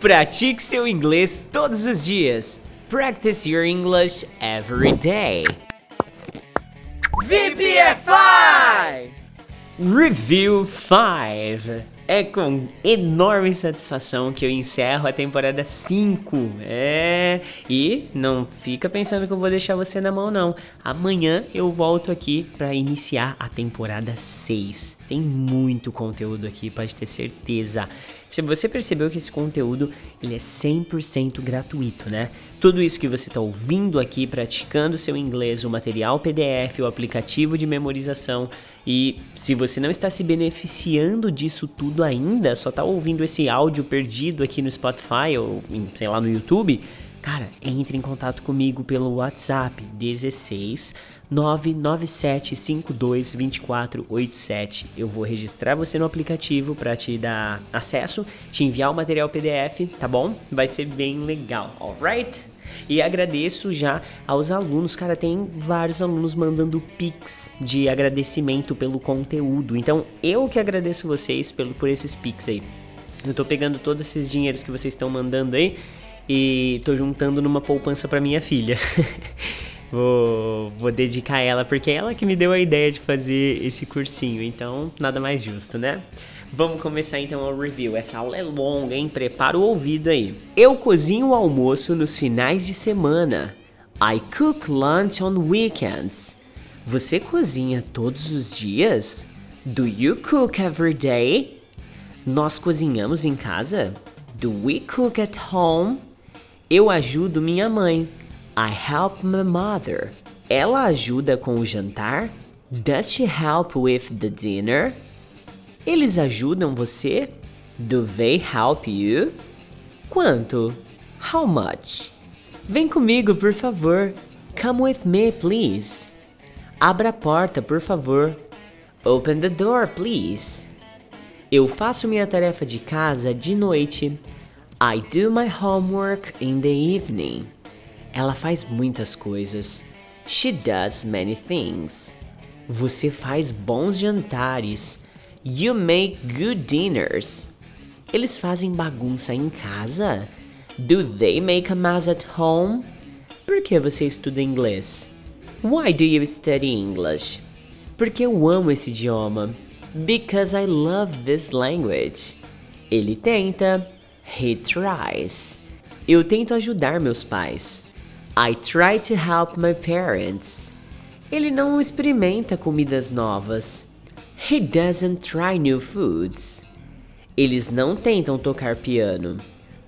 Pratique seu inglês todos os dias. Practice your English every day. VPFI! Review 5. É com enorme satisfação que eu encerro a temporada 5. É, e não fica pensando que eu vou deixar você na mão não. Amanhã eu volto aqui para iniciar a temporada 6. Tem muito conteúdo aqui, pode ter certeza. Se você percebeu que esse conteúdo ele é 100% gratuito, né? Tudo isso que você está ouvindo aqui, praticando seu inglês, o material PDF, o aplicativo de memorização, e se você não está se beneficiando disso tudo ainda, só está ouvindo esse áudio perdido aqui no Spotify ou, sei lá, no YouTube, cara, entre em contato comigo pelo WhatsApp 16 997522487. Eu vou registrar você no aplicativo para te dar acesso, te enviar o material PDF, tá bom? Vai ser bem legal, alright? E agradeço já aos alunos, cara, tem vários alunos mandando pics de agradecimento pelo conteúdo. Então, eu que agradeço vocês pelo, por esses pics aí. Eu tô pegando todos esses dinheiros que vocês estão mandando aí e tô juntando numa poupança para minha filha. vou, vou dedicar ela, porque é ela que me deu a ideia de fazer esse cursinho, então nada mais justo, né? Vamos começar então o review. Essa aula é longa, hein? Prepara o ouvido aí. Eu cozinho o almoço nos finais de semana. I cook lunch on weekends. Você cozinha todos os dias? Do you cook every day? Nós cozinhamos em casa? Do we cook at home? Eu ajudo minha mãe. I help my mother. Ela ajuda com o jantar? Does she help with the dinner? Eles ajudam você? Do they help you? Quanto? How much? Vem comigo, por favor. Come with me, please. Abra a porta, por favor. Open the door, please. Eu faço minha tarefa de casa de noite. I do my homework in the evening. Ela faz muitas coisas. She does many things. Você faz bons jantares. You make good dinners. Eles fazem bagunça em casa? Do they make a mess at home? Por que você estuda inglês? Why do you study English? Porque eu amo esse idioma. Because I love this language. Ele tenta. He tries. Eu tento ajudar meus pais. I try to help my parents. Ele não experimenta comidas novas. He doesn't try new foods. Eles não tentam tocar piano.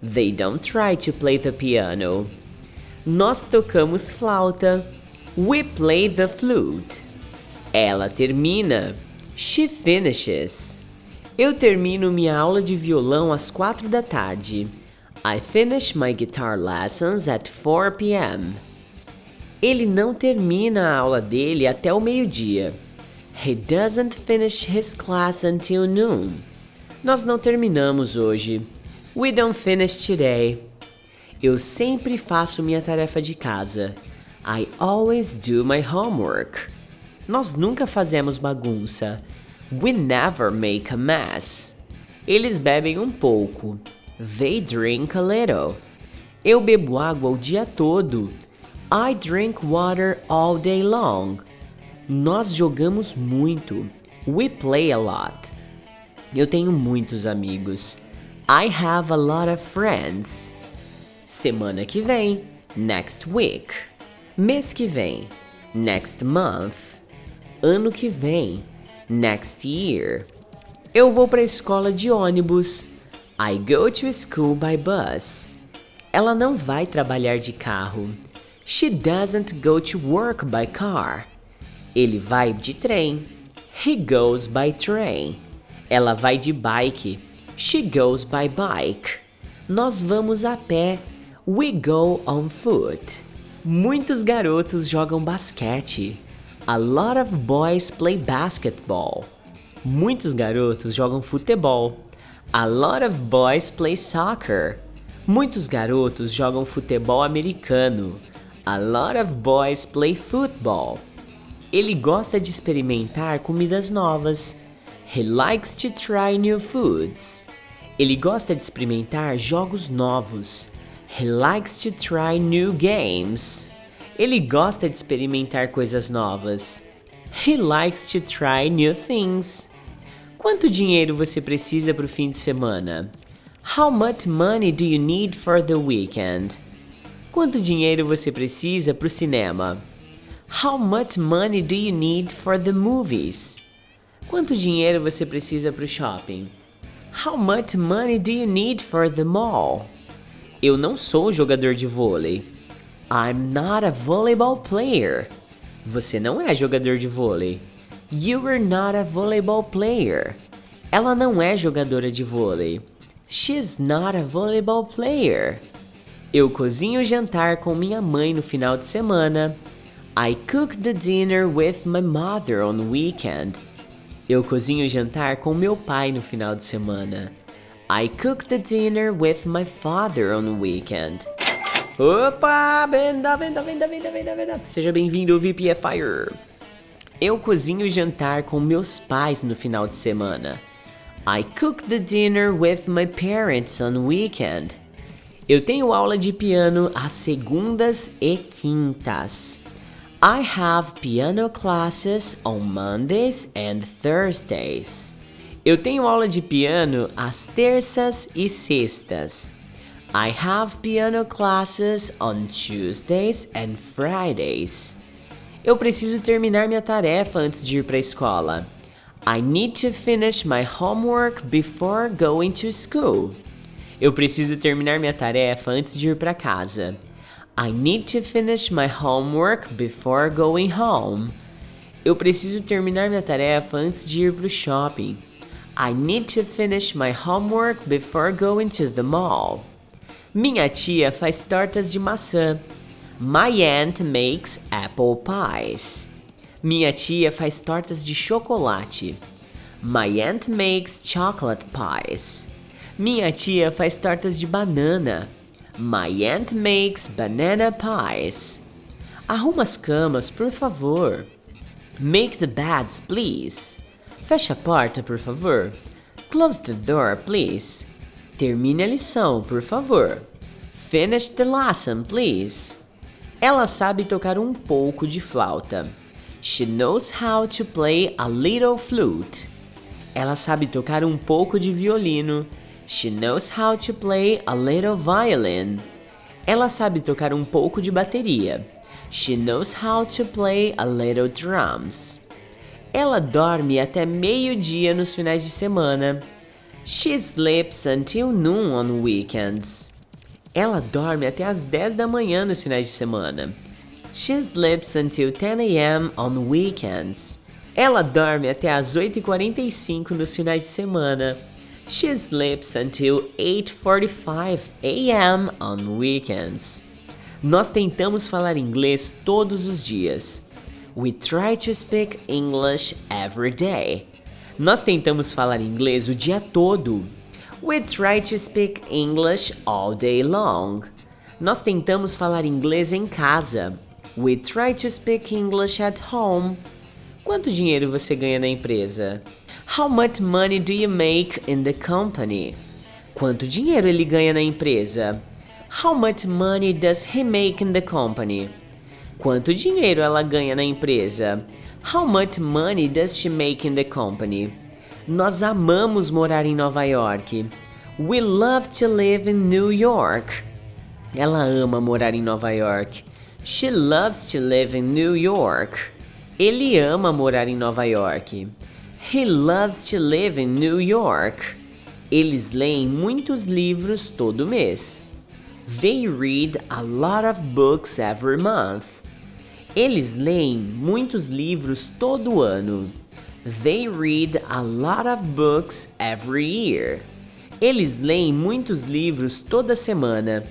They don't try to play the piano. Nós tocamos flauta. We play the flute. Ela termina. She finishes. Eu termino minha aula de violão às quatro da tarde. I finish my guitar lessons at 4 p.m. Ele não termina a aula dele até o meio-dia. He doesn't finish his class until noon. Nós não terminamos hoje. We don't finish today. Eu sempre faço minha tarefa de casa. I always do my homework. Nós nunca fazemos bagunça. We never make a mess. Eles bebem um pouco. They drink a little. Eu bebo água o dia todo. I drink water all day long. Nós jogamos muito. We play a lot. Eu tenho muitos amigos. I have a lot of friends. Semana que vem. Next week. Mês que vem. Next month. Ano que vem. Next year. Eu vou para a escola de ônibus. I go to school by bus. Ela não vai trabalhar de carro. She doesn't go to work by car. Ele vai de trem. He goes by train. Ela vai de bike. She goes by bike. Nós vamos a pé. We go on foot. Muitos garotos jogam basquete. A lot of boys play basketball. Muitos garotos jogam futebol. A lot of boys play soccer. Muitos garotos jogam futebol americano. A lot of boys play football. Ele gosta de experimentar comidas novas. He likes to try new foods. Ele gosta de experimentar jogos novos. He likes to try new games. Ele gosta de experimentar coisas novas. He likes to try new things. Quanto dinheiro você precisa para o fim de semana? How much money do you need for the weekend? Quanto dinheiro você precisa para o cinema? How much money do you need for the movies? Quanto dinheiro você precisa para o shopping? How much money do you need for the mall? Eu não sou jogador de vôlei. I'm not a volleyball player. Você não é jogador de vôlei. You are not a volleyball player. Ela não é jogadora de vôlei. She's not a volleyball player. Eu cozinho o jantar com minha mãe no final de semana. I cook the dinner with my mother on weekend. Eu cozinho o jantar com meu pai no final de semana. I cook the dinner with my father on weekend. Opa! Venda, venda, venda, venda, venda, venda. Seja bem-vindo ao VPFire. Eu cozinho jantar com meus pais no final de semana. I cook the dinner with my parents on weekend. Eu tenho aula de piano às segundas e quintas. I have piano classes on Mondays and Thursdays. Eu tenho aula de piano às terças e sextas. I have piano classes on Tuesdays and Fridays. Eu preciso terminar minha tarefa antes de ir para a escola. I need to finish my homework before going to school. Eu preciso terminar minha tarefa antes de ir para casa. I need to finish my homework before going home. Eu preciso terminar minha tarefa antes de ir para o shopping. I need to finish my homework before going to the mall. Minha tia faz tortas de maçã. My aunt makes apple pies. Minha tia faz tortas de chocolate. My aunt makes chocolate pies. Minha tia faz tortas de banana. My aunt makes banana pies. Arruma as camas, por favor. Make the beds, please. Feche a porta, por favor. Close the door, please. Termine a lição, por favor. Finish the lesson, please. Ela sabe tocar um pouco de flauta. She knows how to play a little flute. Ela sabe tocar um pouco de violino. She knows how to play a little violin. Ela sabe tocar um pouco de bateria. She knows how to play a little drums. Ela dorme até meio-dia nos finais de semana. She sleeps until noon on weekends. Ela dorme até as 10 da manhã nos finais de semana. She sleeps until 10 a.m. on weekends. Ela dorme até as 8h45 nos finais de semana. She sleeps until 8:45 a.m. on weekends. Nós tentamos falar inglês todos os dias. We try to speak English every day. Nós tentamos falar inglês o dia todo. We try to speak English all day long. Nós tentamos falar inglês em casa. We try to speak English at home. Quanto dinheiro você ganha na empresa? How much money do you make in the company? Quanto dinheiro ele ganha na empresa? How much money does he make in the company? Quanto dinheiro ela ganha na empresa? How much money does she make in the company? Nós amamos morar em Nova York. We love to live in New York. Ela ama morar em Nova York. She loves to live in New York. Ele ama morar em Nova York. He loves to live in New York. Eles leem muitos livros todo mês. They read a lot of books every month. Eles leem muitos livros todo ano. They read a lot of books every year. Eles leem muitos livros toda semana.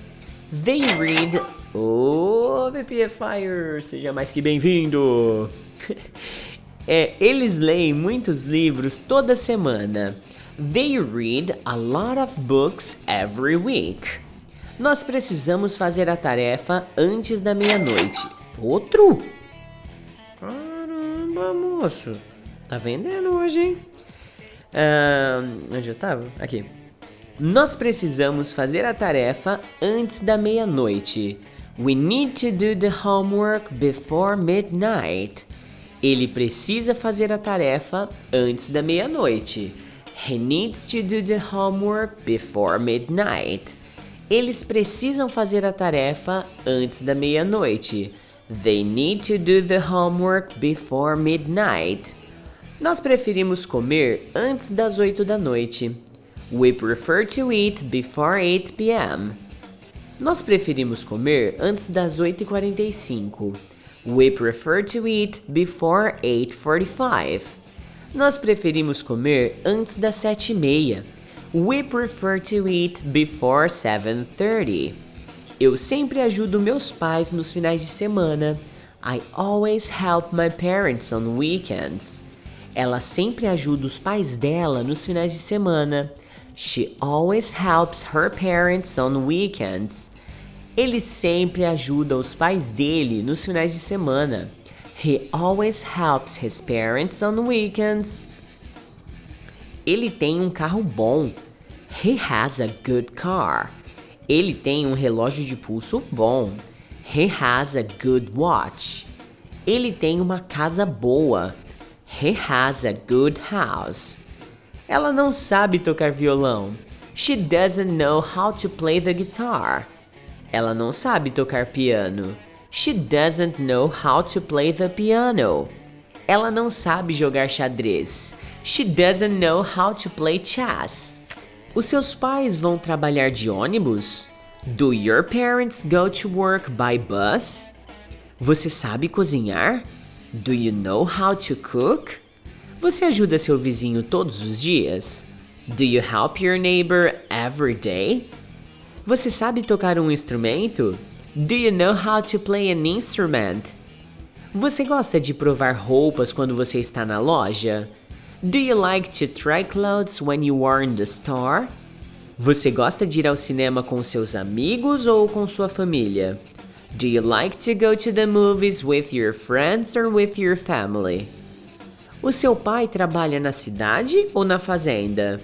They read. Oh, VPFire, seja mais que bem-vindo! é, eles leem muitos livros toda semana. They read a lot of books every week. Nós precisamos fazer a tarefa antes da meia-noite. Outro? Caramba, moço. Tá vendendo hoje, hein? onde eu tava? Aqui. Nós precisamos fazer a tarefa antes da meia-noite. We need to do the homework before midnight. Ele precisa fazer a tarefa antes da meia-noite. He needs to do the homework before midnight. Eles precisam fazer a tarefa antes da meia-noite. They need to do the homework before midnight. Nós preferimos comer antes das 8 da noite. We prefer to eat before 8 p.m. Nós preferimos comer antes das 8h45. We prefer to eat before 8:45. Nós preferimos comer antes das 7h30. We prefer to eat before 7:30. Eu sempre ajudo meus pais nos finais de semana. I always help my parents on weekends. Ela sempre ajuda os pais dela nos finais de semana. She always helps her parents on weekends. Ele sempre ajuda os pais dele nos finais de semana. He always helps his parents on weekends. Ele tem um carro bom. He has a good car. Ele tem um relógio de pulso bom. He has a good watch. Ele tem uma casa boa. He has a good house. Ela não sabe tocar violão. She doesn't know how to play the guitar. Ela não sabe tocar piano. She doesn't know how to play the piano. Ela não sabe jogar xadrez. She doesn't know how to play chess. Os seus pais vão trabalhar de ônibus? Do your parents go to work by bus? Você sabe cozinhar? Do you know how to cook? Você ajuda seu vizinho todos os dias? Do you help your neighbor every day? Você sabe tocar um instrumento? Do you know how to play an instrument? Você gosta de provar roupas quando você está na loja? Do you like to try clothes when you are in the store? Você gosta de ir ao cinema com seus amigos ou com sua família? Do you like to go to the movies with your friends or with your family? O seu pai trabalha na cidade ou na fazenda?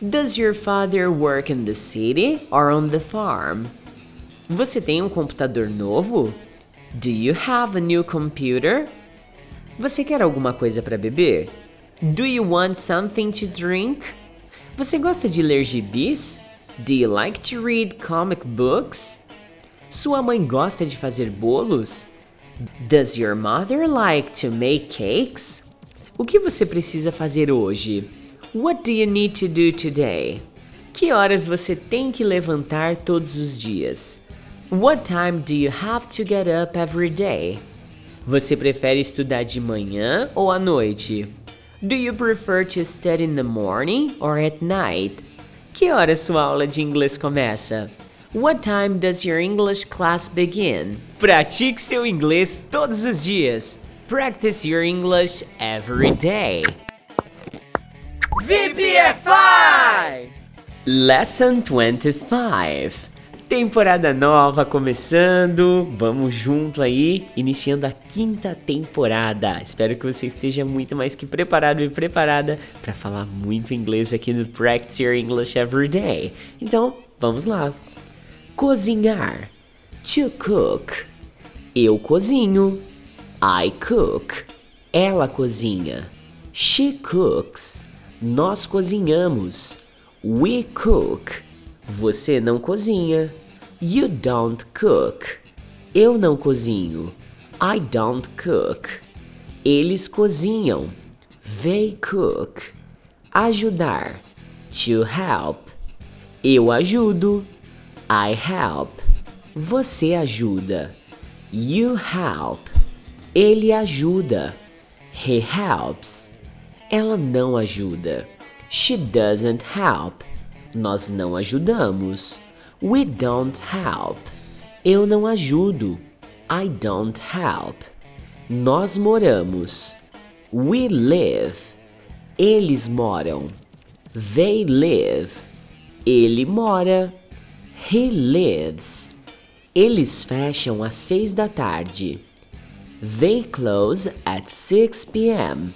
Does your father work in the city or on the farm? Você tem um computador novo? Do you have a new computer? Você quer alguma coisa para beber? Do you want something to drink? Você gosta de ler gibis? Do you like to read comic books? Sua mãe gosta de fazer bolos? Does your mother like to make cakes? O que você precisa fazer hoje? What do you need to do today? Que horas você tem que levantar todos os dias? What time do you have to get up every day? Você prefere estudar de manhã ou à noite? Do you prefer to study in the morning or at night? Que horas sua aula de inglês começa? What time does your English class begin? Pratique seu inglês todos os dias. Practice your English every day. VPFI! Lesson 25. Temporada nova começando, vamos junto aí, iniciando a quinta temporada. Espero que você esteja muito mais que preparado e preparada para falar muito inglês aqui no Practice Your English Every Day. Então, vamos lá. Cozinhar. To cook. Eu cozinho. I cook. Ela cozinha. She cooks. Nós cozinhamos. We cook. Você não cozinha. You don't cook. Eu não cozinho. I don't cook. Eles cozinham. They cook. Ajudar. To help. Eu ajudo. I help. Você ajuda. You help. Ele ajuda. He helps. Ela não ajuda. She doesn't help. Nós não ajudamos. We don't help. Eu não ajudo. I don't help. Nós moramos. We live. Eles moram. They live. Ele mora. He lives. Eles fecham às seis da tarde. They close at 6 p.m.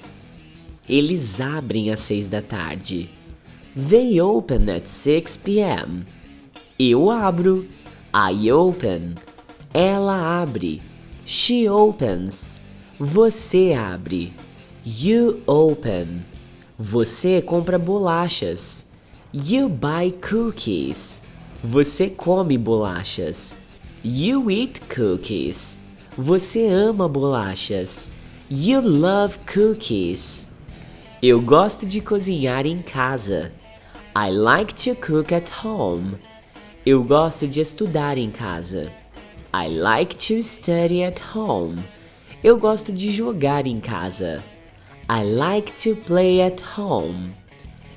Eles abrem às seis da tarde. They open at 6 p.m. Eu abro. I open. Ela abre. She opens. Você abre. You open. Você compra bolachas. You buy cookies. Você come bolachas. You eat cookies. Você ama bolachas. You love cookies. Eu gosto de cozinhar em casa. I like to cook at home. Eu gosto de estudar em casa. I like to study at home. Eu gosto de jogar em casa. I like to play at home.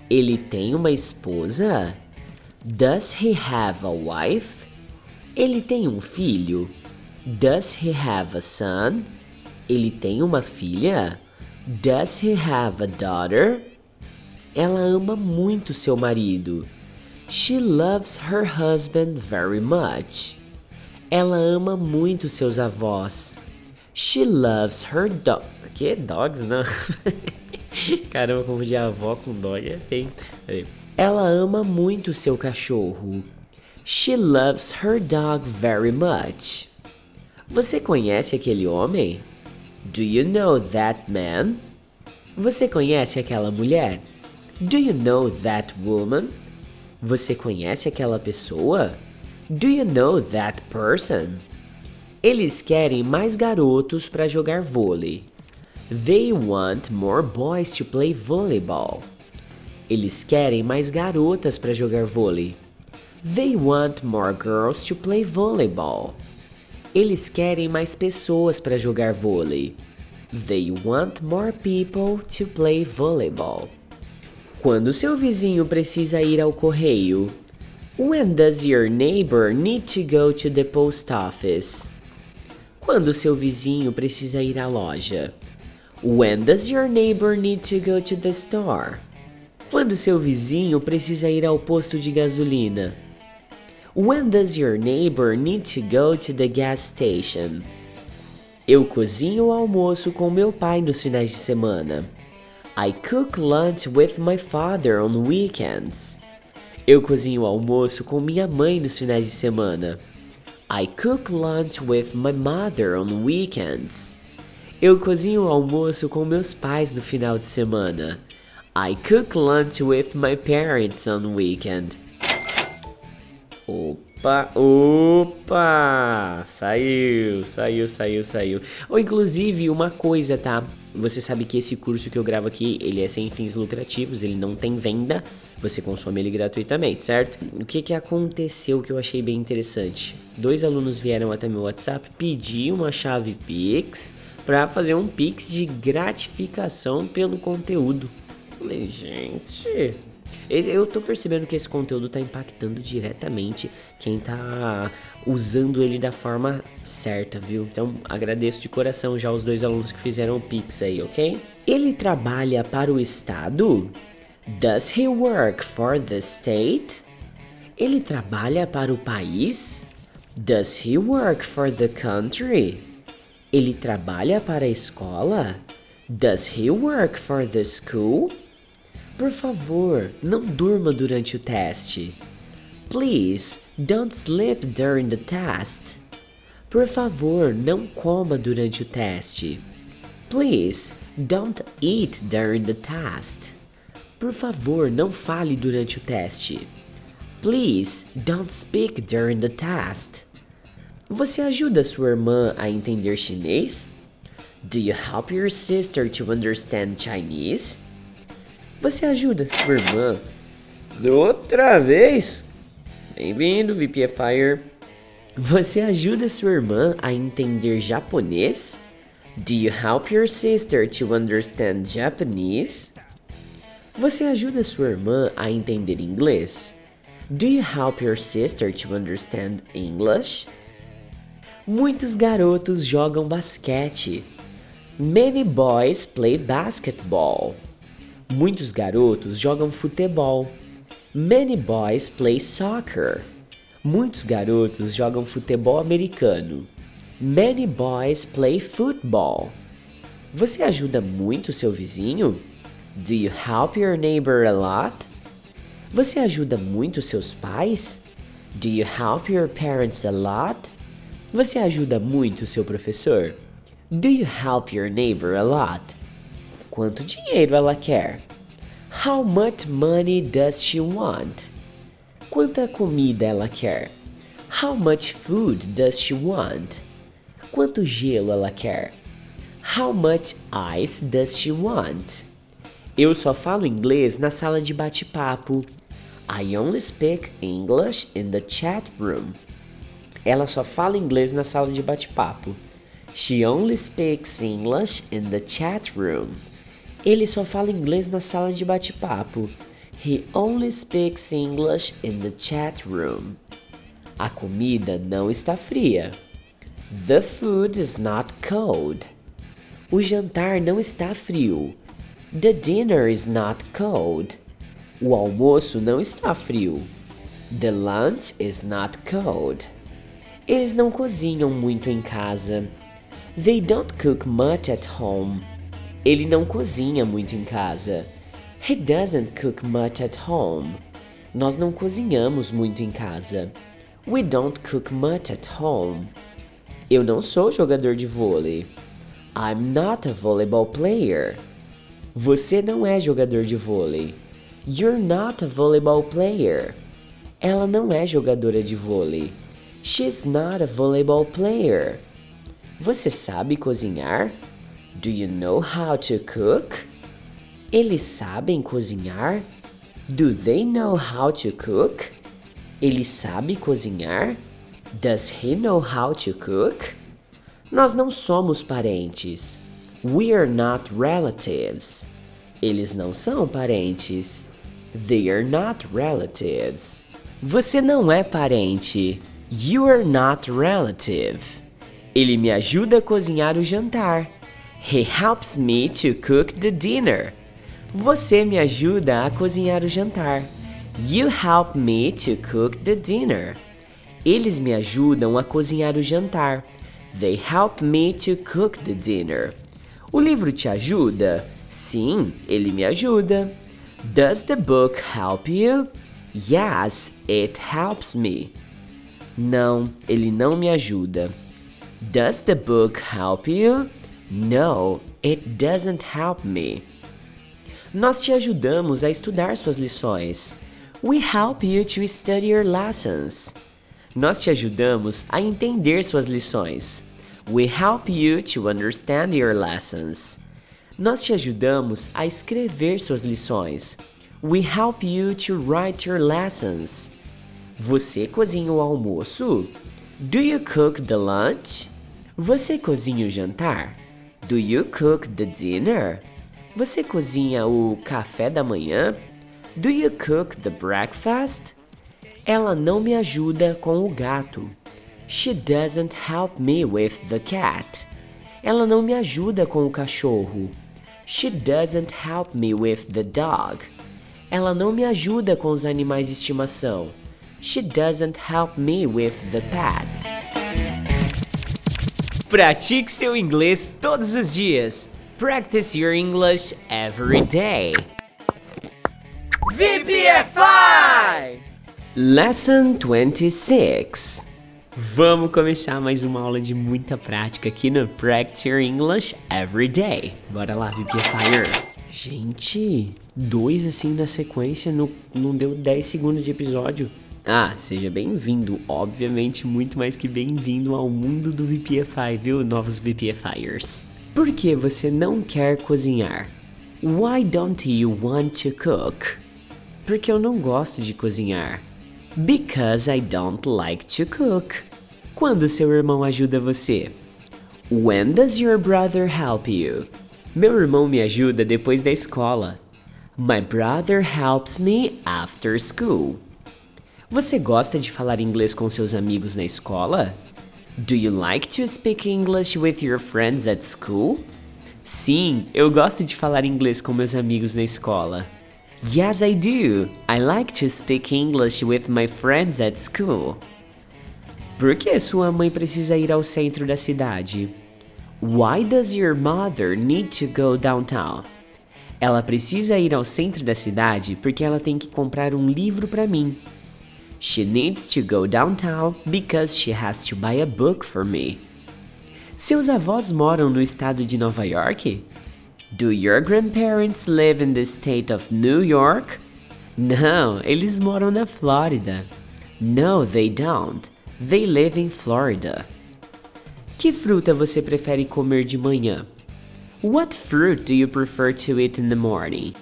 Ele tem uma esposa? Does he have a wife? Ele tem um filho? Does he have a son? Ele tem uma filha? Does he have a daughter? Ela ama muito seu marido. She loves her husband very much. Ela ama muito seus avós. She loves her dog. Que dogs, não? Caramba, confundir avó com dog é feio. Ela ama muito seu cachorro. She loves her dog very much. Você conhece aquele homem? Do you know that man? Você conhece aquela mulher? Do you know that woman? Você conhece aquela pessoa? Do you know that person? Eles querem mais garotos para jogar vôlei. They want more boys to play volleyball. Eles querem mais garotas para jogar vôlei. They want more girls to play volleyball. Eles querem mais pessoas para jogar vôlei. They want more people to play volleyball. Quando seu vizinho precisa ir ao correio? When does your neighbor need to go to the post office? Quando seu vizinho precisa ir à loja? When does your neighbor need to go to the store? Quando seu vizinho precisa ir ao posto de gasolina? When does your neighbor need to go to the gas station? Eu cozinho o almoço com meu pai nos finais de semana. I cook lunch with my father on weekends. Eu cozinho almoço com minha mãe nos finais de semana. I cook lunch with my mother on weekends. Eu cozinho almoço com meus pais no final de semana. I cook lunch with my parents on weekend. Opa, opa! Saiu, saiu, saiu, saiu. Ou inclusive uma coisa, tá? Você sabe que esse curso que eu gravo aqui, ele é sem fins lucrativos, ele não tem venda, você consome ele gratuitamente, certo? O que que aconteceu que eu achei bem interessante? Dois alunos vieram até meu WhatsApp pedir uma chave Pix para fazer um Pix de gratificação pelo conteúdo. Falei, gente, eu tô percebendo que esse conteúdo tá impactando diretamente quem tá usando ele da forma certa, viu? Então agradeço de coração já os dois alunos que fizeram o Pix aí, ok? Ele trabalha para o Estado? Does he work for the state? Ele trabalha para o país? Does he work for the country? Ele trabalha para a escola? Does he work for the school? Por favor, não durma durante o teste. Please, don't sleep during the test. Por favor, não coma durante o teste. Please, don't eat during the test. Por favor, não fale durante o teste. Please, don't speak during the test. Você ajuda sua irmã a entender chinês? Do you help your sister to understand Chinese? Você ajuda sua irmã? Outra vez? Bem-vindo, VPFire. Você ajuda sua irmã a entender japonês? Do you help your sister to understand Japanese? Você ajuda sua irmã a entender inglês? Do you help your sister to understand English? Muitos garotos jogam basquete. Many boys play basketball. Muitos garotos jogam futebol. Many boys play soccer. Muitos garotos jogam futebol americano. Many boys play football. Você ajuda muito seu vizinho? Do you help your neighbor a lot? Você ajuda muito seus pais? Do you help your parents a lot? Você ajuda muito seu professor? Do you help your neighbor a lot? Quanto dinheiro ela quer? How much money does she want? Quanta comida ela quer? How much food does she want? Quanto gelo ela quer? How much ice does she want? Eu só falo inglês na sala de bate-papo. I only speak English in the chat room. Ela só fala inglês na sala de bate-papo. She only speaks English in the chat room. Ele só fala inglês na sala de bate-papo. He only speaks English in the chat room. A comida não está fria. The food is not cold. O jantar não está frio. The dinner is not cold. O almoço não está frio. The lunch is not cold. Eles não cozinham muito em casa. They don't cook much at home. Ele não cozinha muito em casa. He doesn't cook much at home. Nós não cozinhamos muito em casa. We don't cook much at home. Eu não sou jogador de vôlei. I'm not a volleyball player. Você não é jogador de vôlei. You're not a volleyball player. Ela não é jogadora de vôlei. She's not a volleyball player. Você sabe cozinhar? Do you know how to cook? Eles sabem cozinhar? Do they know how to cook? Ele sabe cozinhar? Does he know how to cook? Nós não somos parentes. We are not relatives. Eles não são parentes. They are not relatives. Você não é parente. You are not relative. Ele me ajuda a cozinhar o jantar. He helps me to cook the dinner. Você me ajuda a cozinhar o jantar. You help me to cook the dinner. Eles me ajudam a cozinhar o jantar. They help me to cook the dinner. O livro te ajuda? Sim, ele me ajuda. Does the book help you? Yes, it helps me. Não, ele não me ajuda. Does the book help you? No, it doesn't help me. Nós te ajudamos a estudar suas lições. We help you to study your lessons. Nós te ajudamos a entender suas lições. We help you to understand your lessons. Nós te ajudamos a escrever suas lições. We help you to write your lessons. Você cozinha o almoço? Do you cook the lunch? Você cozinha o jantar? Do you cook the dinner? Você cozinha o café da manhã? Do you cook the breakfast? Ela não me ajuda com o gato. She doesn't help me with the cat. Ela não me ajuda com o cachorro. She doesn't help me with the dog. Ela não me ajuda com os animais de estimação. She doesn't help me with the pets. Pratique seu inglês todos os dias. Practice your English every day. VPFI! Lesson 26. Vamos começar mais uma aula de muita prática aqui no Practice Your English Every Day. Bora lá, VPFire. Gente, dois assim na sequência, não, não deu 10 segundos de episódio. Ah, seja bem-vindo, obviamente muito mais que bem-vindo ao mundo do VPFI, viu, novos VPFIers? Por que você não quer cozinhar? Why don't you want to cook? Porque eu não gosto de cozinhar. Because I don't like to cook. Quando seu irmão ajuda você? When does your brother help you? Meu irmão me ajuda depois da escola. My brother helps me after school. Você gosta de falar inglês com seus amigos na escola? Do you like to speak English with your friends at school? Sim, eu gosto de falar inglês com meus amigos na escola. Yes, I do. I like to speak English with my friends at school. Por que sua mãe precisa ir ao centro da cidade? Why does your mother need to go downtown? Ela precisa ir ao centro da cidade porque ela tem que comprar um livro para mim. She needs to go downtown because she has to buy a book for me. Seus avós moram no estado de Nova York? Do your grandparents live in the state of New York? Não, eles moram na Flórida. No, they don't. They live in Florida. Que fruta você prefere comer de manhã? What fruit do you prefer to eat in the morning?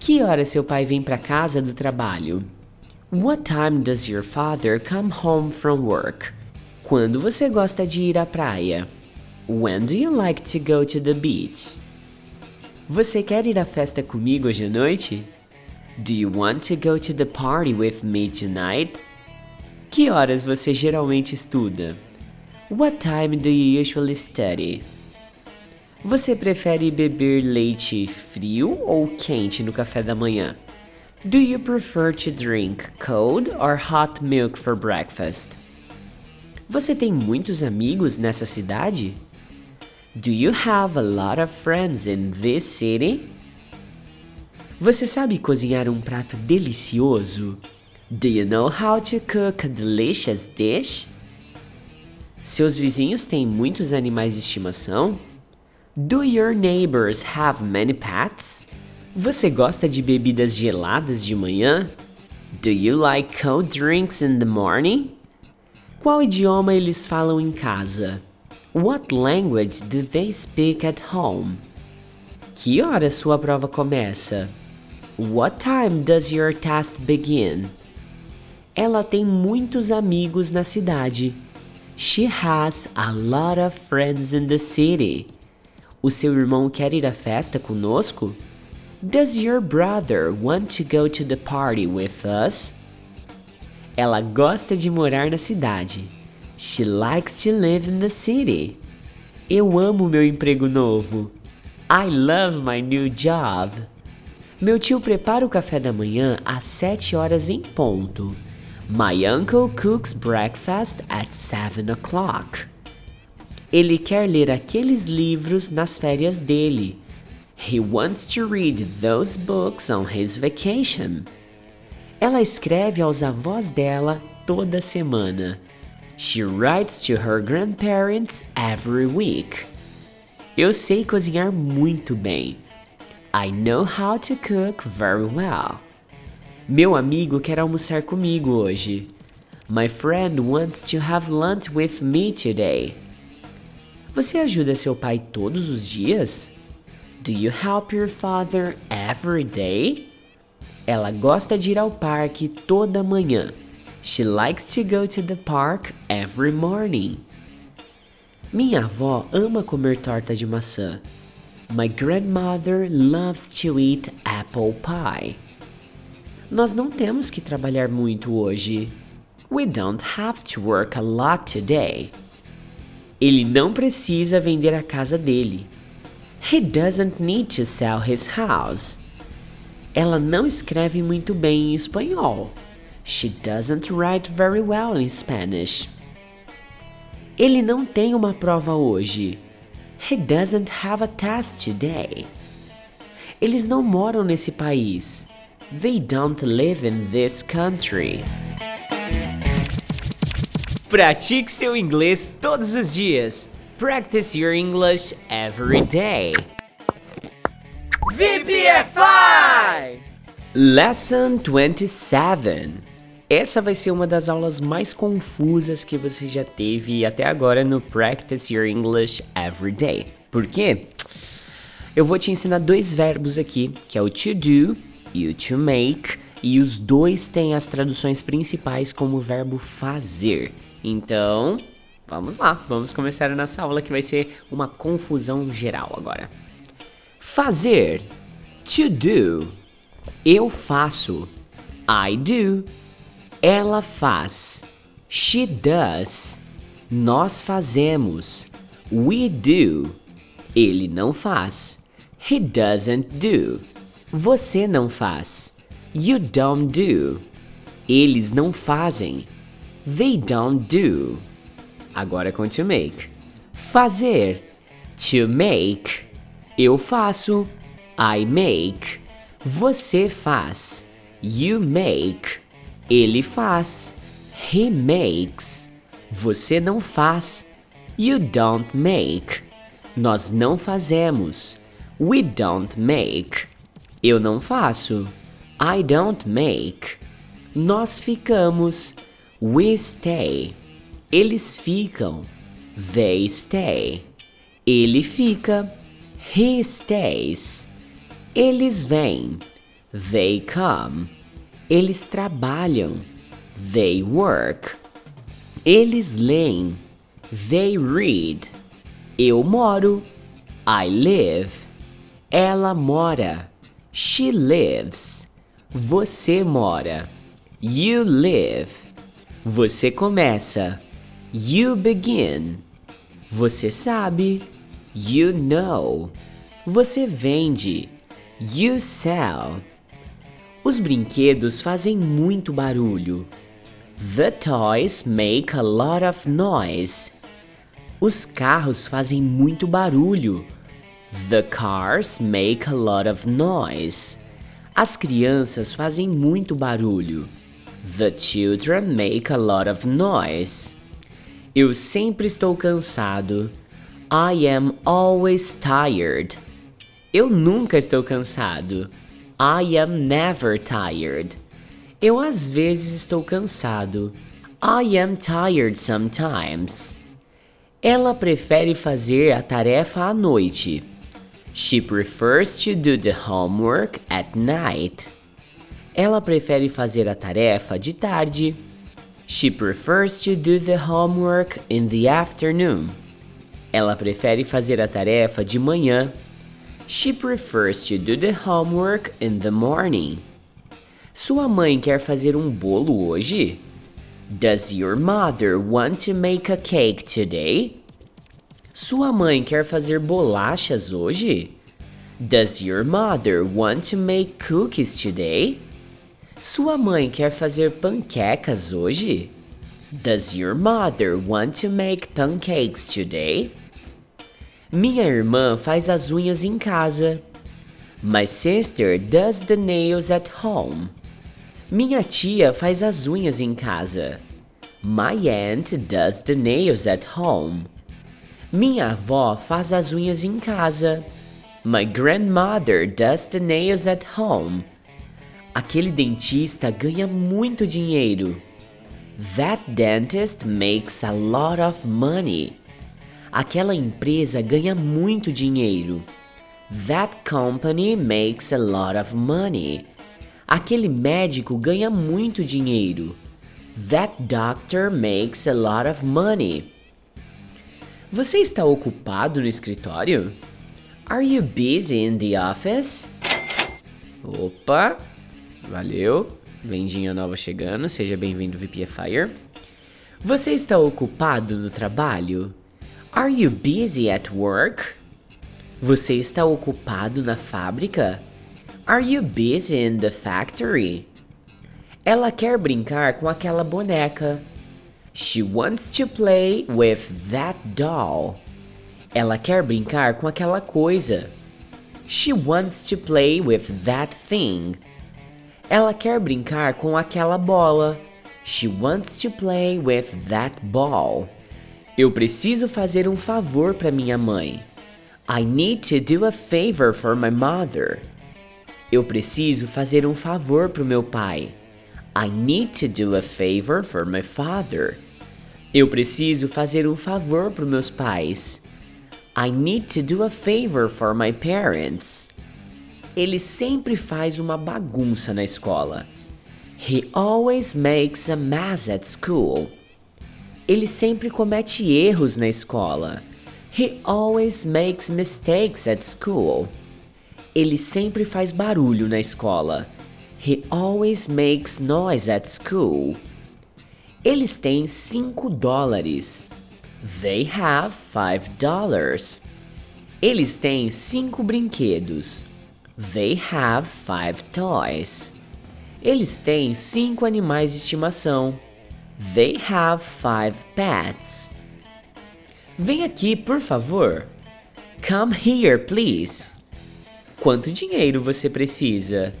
Que hora seu pai vem para casa do trabalho? What time does your father come home from work? Quando você gosta de ir à praia? When do you like to go to the beach? Você quer ir à festa comigo hoje à noite? Do you want to go to the party with me tonight? Que horas você geralmente estuda? What time do you usually study? Você prefere beber leite frio ou quente no café da manhã? Do you prefer to drink cold or hot milk for breakfast? Você tem muitos amigos nessa cidade? Do you have a lot of friends in this city? Você sabe cozinhar um prato delicioso? Do you know how to cook a delicious dish? Seus vizinhos têm muitos animais de estimação? Do your neighbors have many pets? Você gosta de bebidas geladas de manhã? Do you like cold drinks in the morning? Qual idioma eles falam em casa? What language do they speak at home? Que hora sua prova começa? What time does your test begin? Ela tem muitos amigos na cidade. She has a lot of friends in the city. O seu irmão quer ir à festa conosco? Does your brother want to go to the party with us? Ela gosta de morar na cidade. She likes to live in the city. Eu amo meu emprego novo. I love my new job. Meu tio prepara o café da manhã às sete horas em ponto. My uncle cooks breakfast at seven o'clock. Ele quer ler aqueles livros nas férias dele. He wants to read those books on his vacation. Ela escreve aos avós dela toda semana. She writes to her grandparents every week. Eu sei cozinhar muito bem. I know how to cook very well. Meu amigo quer almoçar comigo hoje. My friend wants to have lunch with me today. Você ajuda seu pai todos os dias? Do you help your father every day? Ela gosta de ir ao parque toda manhã. She likes to go to the park every morning. Minha avó ama comer torta de maçã. My grandmother loves to eat apple pie. Nós não temos que trabalhar muito hoje. We don't have to work a lot today. Ele não precisa vender a casa dele. He doesn't need to sell his house. Ela não escreve muito bem em espanhol. She doesn't write very well in Spanish. Ele não tem uma prova hoje. He doesn't have a test today. Eles não moram nesse país. They don't live in this country. Pratique seu inglês todos os dias. Practice your English every day. VPFI! Lesson 27. Essa vai ser uma das aulas mais confusas que você já teve até agora no Practice Your English Every Day. Por quê? Eu vou te ensinar dois verbos aqui, que é o to do e o to make, e os dois têm as traduções principais como verbo fazer. Então, vamos lá, vamos começar a nossa aula que vai ser uma confusão geral agora. Fazer, to do. Eu faço, I do. Ela faz, she does. Nós fazemos, we do. Ele não faz, he doesn't do. Você não faz, you don't do. Eles não fazem, They don't do. Agora com to make. Fazer. To make. Eu faço. I make. Você faz. You make. Ele faz. He makes. Você não faz. You don't make. Nós não fazemos. We don't make. Eu não faço. I don't make. Nós ficamos. We stay. Eles ficam. They stay. Ele fica. He stays. Eles vêm. They come. Eles trabalham. They work. Eles leem. They read. Eu moro. I live. Ela mora. She lives. Você mora. You live. Você começa. You begin. Você sabe. You know. Você vende. You sell. Os brinquedos fazem muito barulho. The toys make a lot of noise. Os carros fazem muito barulho. The cars make a lot of noise. As crianças fazem muito barulho. The children make a lot of noise. Eu sempre estou cansado. I am always tired. Eu nunca estou cansado. I am never tired. Eu às vezes estou cansado. I am tired sometimes. Ela prefere fazer a tarefa à noite. She prefers to do the homework at night. Ela prefere fazer a tarefa de tarde. She prefers to do the homework in the afternoon. Ela prefere fazer a tarefa de manhã. She prefers to do the homework in the morning. Sua mãe quer fazer um bolo hoje? Does your mother want to make a cake today? Sua mãe quer fazer bolachas hoje? Does your mother want to make cookies today? Sua mãe quer fazer panquecas hoje? Does your mother want to make pancakes today? Minha irmã faz as unhas em casa. My sister does the nails at home. Minha tia faz as unhas em casa. My aunt does the nails at home. Minha avó faz as unhas em casa. My grandmother does the nails at home. Aquele dentista ganha muito dinheiro. That dentist makes a lot of money. Aquela empresa ganha muito dinheiro. That company makes a lot of money. Aquele médico ganha muito dinheiro. That doctor makes a lot of money. Você está ocupado no escritório? Are you busy in the office? Opa, Valeu. Vendinha nova chegando. Seja bem-vindo, VPFire. Você está ocupado no trabalho? Are you busy at work? Você está ocupado na fábrica? Are you busy in the factory? Ela quer brincar com aquela boneca. She wants to play with that doll. Ela quer brincar com aquela coisa. She wants to play with that thing. Ela quer brincar com aquela bola. She wants to play with that ball. Eu preciso fazer um favor para minha mãe. I need to do a favor for my mother. Eu preciso fazer um favor para o meu pai. I need to do a favor for my father. Eu preciso fazer um favor para meus pais. I need to do a favor for my parents. Ele sempre faz uma bagunça na escola. He always makes a mess at school. Ele sempre comete erros na escola. He always makes mistakes at school. Ele sempre faz barulho na escola. He always makes noise at school. Eles têm 5 dólares. They have 5 dollars. Eles têm cinco brinquedos. They have five toys. Eles têm cinco animais de estimação. They have five pets. Vem aqui, por favor. Come here, please. Quanto dinheiro você precisa?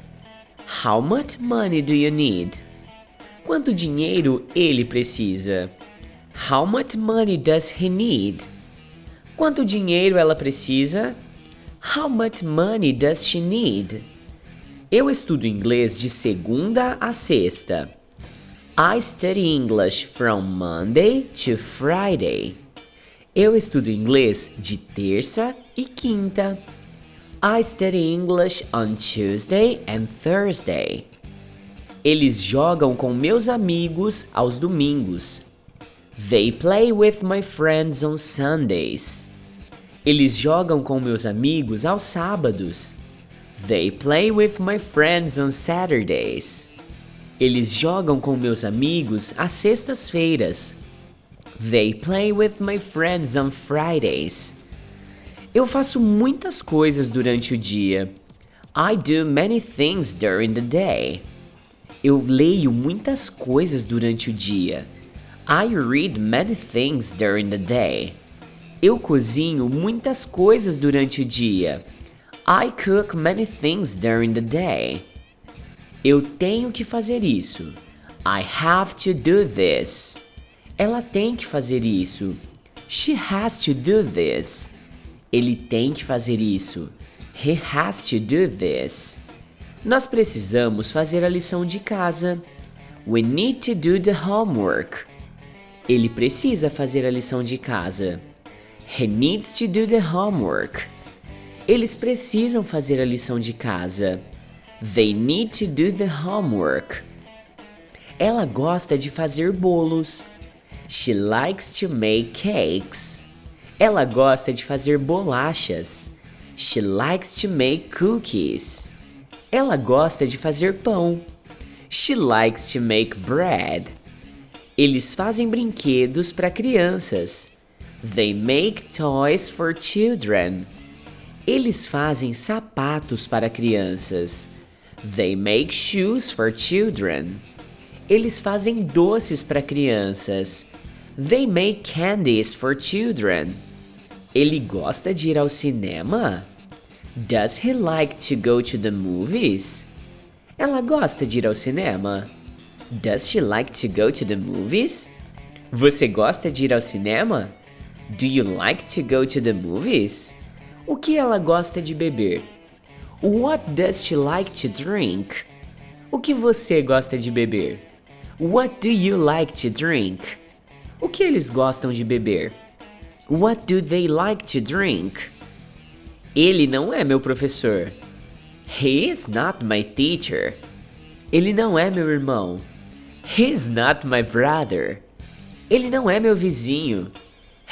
How much money do you need? Quanto dinheiro ele precisa? How much money does he need? Quanto dinheiro ela precisa? How much money does she need? Eu estudo inglês de segunda a sexta. I study English from Monday to Friday. Eu estudo inglês de terça e quinta. I study English on Tuesday and Thursday. Eles jogam com meus amigos aos domingos. They play with my friends on Sundays. Eles jogam com meus amigos aos sábados. They play with my friends on Saturdays. Eles jogam com meus amigos às sextas-feiras. They play with my friends on Fridays. Eu faço muitas coisas durante o dia. I do many things during the day. Eu leio muitas coisas durante o dia. I read many things during the day. Eu cozinho muitas coisas durante o dia. I cook many things during the day. Eu tenho que fazer isso. I have to do this. Ela tem que fazer isso. She has to do this. Ele tem que fazer isso. He has to do this. Nós precisamos fazer a lição de casa. We need to do the homework. Ele precisa fazer a lição de casa. He needs to do the homework. Eles precisam fazer a lição de casa. They need to do the homework. Ela gosta de fazer bolos. She likes to make cakes. Ela gosta de fazer bolachas. She likes to make cookies. Ela gosta de fazer pão. She likes to make bread. Eles fazem brinquedos para crianças. They make toys for children. Eles fazem sapatos para crianças. They make shoes for children. Eles fazem doces para crianças. They make candies for children. Ele gosta de ir ao cinema? Does he like to go to the movies? Ela gosta de ir ao cinema? Does she like to go to the movies? Você gosta de ir ao cinema? Do you like to go to the movies? O que ela gosta de beber? What does she like to drink? O que você gosta de beber? What do you like to drink? O que eles gostam de beber? What do they like to drink? Ele não é meu professor. He is not my teacher. Ele não é meu irmão. He's not my brother. Ele não é meu vizinho.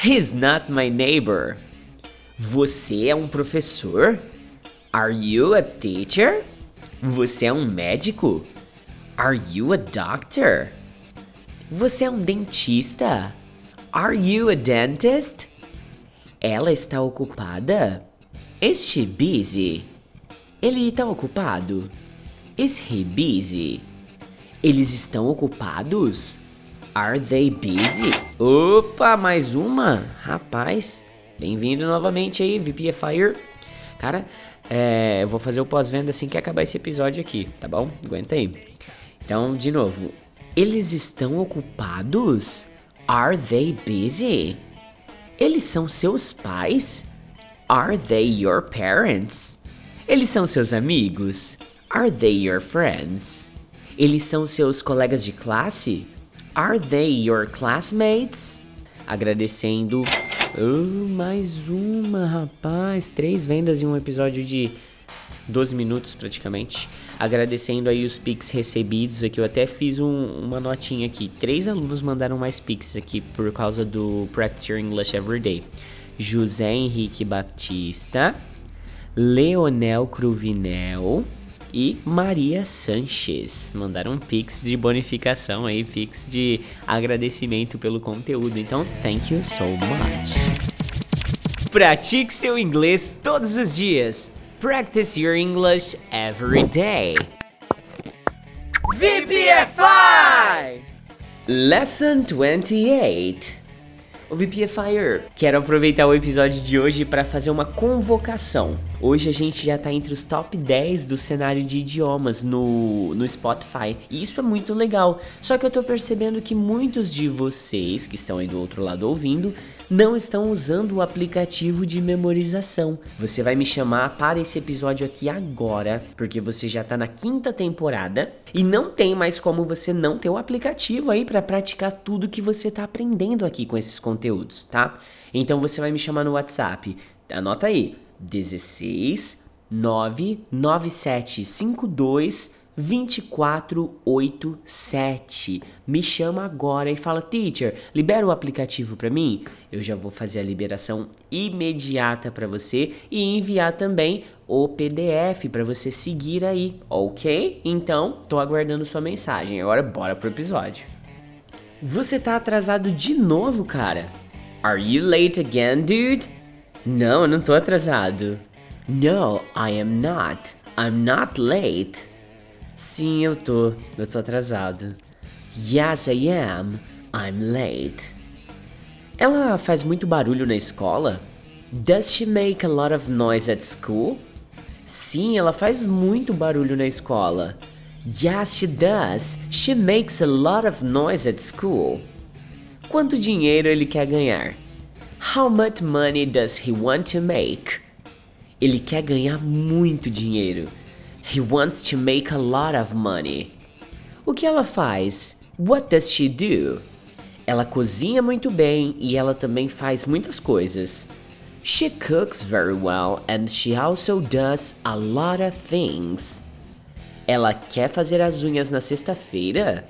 He's not my neighbor. Você é um professor? Are you a teacher? Você é um médico? Are you a doctor? Você é um dentista? Are you a dentist? Ela está ocupada? Is she busy? Ele está ocupado? Is he busy? Eles estão ocupados? Are they busy? Opa, mais uma? Rapaz, bem-vindo novamente aí, VPFire. Cara, é, eu vou fazer o pós-venda assim que acabar esse episódio aqui, tá bom? Aguenta aí. Então, de novo, eles estão ocupados? Are they busy? Eles são seus pais? Are they your parents? Eles são seus amigos? Are they your friends? Eles são seus colegas de classe? Are they your classmates? Agradecendo. Oh, mais uma, rapaz. Três vendas em um episódio de 12 minutos praticamente. Agradecendo aí os pics recebidos aqui. Eu até fiz um, uma notinha aqui. Três alunos mandaram mais pics aqui por causa do Practice Your English Everyday. José Henrique Batista, Leonel Cruvinel e Maria Sanches. Mandaram um pix de bonificação aí, pix de agradecimento pelo conteúdo. Então, thank you so much. Pratique seu inglês todos os dias. Practice your English every day. VPFI! Lesson 28. O VPFire, quero aproveitar o episódio de hoje para fazer uma convocação. Hoje a gente já tá entre os top 10 do cenário de idiomas no, no Spotify. E isso é muito legal. Só que eu tô percebendo que muitos de vocês que estão aí do outro lado ouvindo não estão usando o aplicativo de memorização. Você vai me chamar para esse episódio aqui agora, porque você já tá na quinta temporada e não tem mais como você não ter o aplicativo aí para praticar tudo que você tá aprendendo aqui com esses conteúdos, tá? Então você vai me chamar no WhatsApp. Anota aí: 16 99752 2487. Me chama agora e fala: "Teacher, libera o aplicativo para mim". Eu já vou fazer a liberação imediata para você e enviar também o PDF para você seguir aí, OK? Então, tô aguardando sua mensagem. Agora bora pro episódio. Você tá atrasado de novo, cara? Are you late again, dude? Não, eu não tô atrasado. No, I am not. I'm not late. Sim, eu tô. Eu tô atrasado. Yes, I am. I'm late. Ela faz muito barulho na escola? Does she make a lot of noise at school? Sim, ela faz muito barulho na escola. Yes, she does. She makes a lot of noise at school. Quanto dinheiro ele quer ganhar? How much money does he want to make? Ele quer ganhar muito dinheiro. He wants to make a lot of money. O que ela faz? What does she do? Ela cozinha muito bem e ela também faz muitas coisas. She cooks very well and she also does a lot of things. Ela quer fazer as unhas na sexta-feira?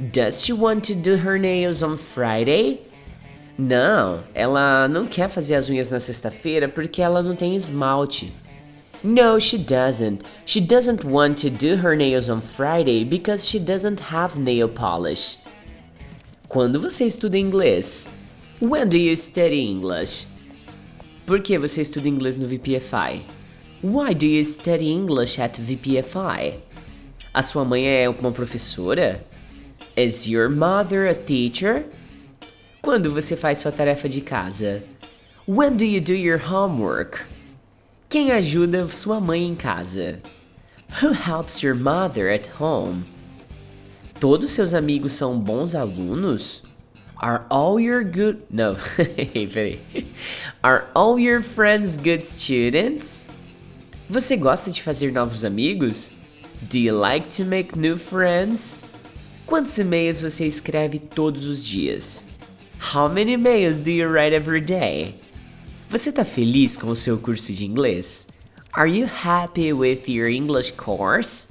Does she want to do her nails on Friday? Não, ela não quer fazer as unhas na sexta-feira porque ela não tem esmalte. No, she doesn't. She doesn't want to do her nails on Friday because she doesn't have nail polish. Quando você estuda inglês? When do you study English? Por que você estuda inglês no VPFI? Why do you study English at VPFI? A sua mãe é uma professora? Is your mother a teacher? Quando você faz sua tarefa de casa? When do you do your homework? Quem ajuda sua mãe em casa? Who helps your mother at home? Todos seus amigos são bons alunos? Are all your good. No, peraí. Are all your friends good students? Você gosta de fazer novos amigos? Do you like to make new friends? Quantos e-mails você escreve todos os dias? How many emails do you write every day? Você tá feliz com o seu curso de inglês? Are you happy with your English course?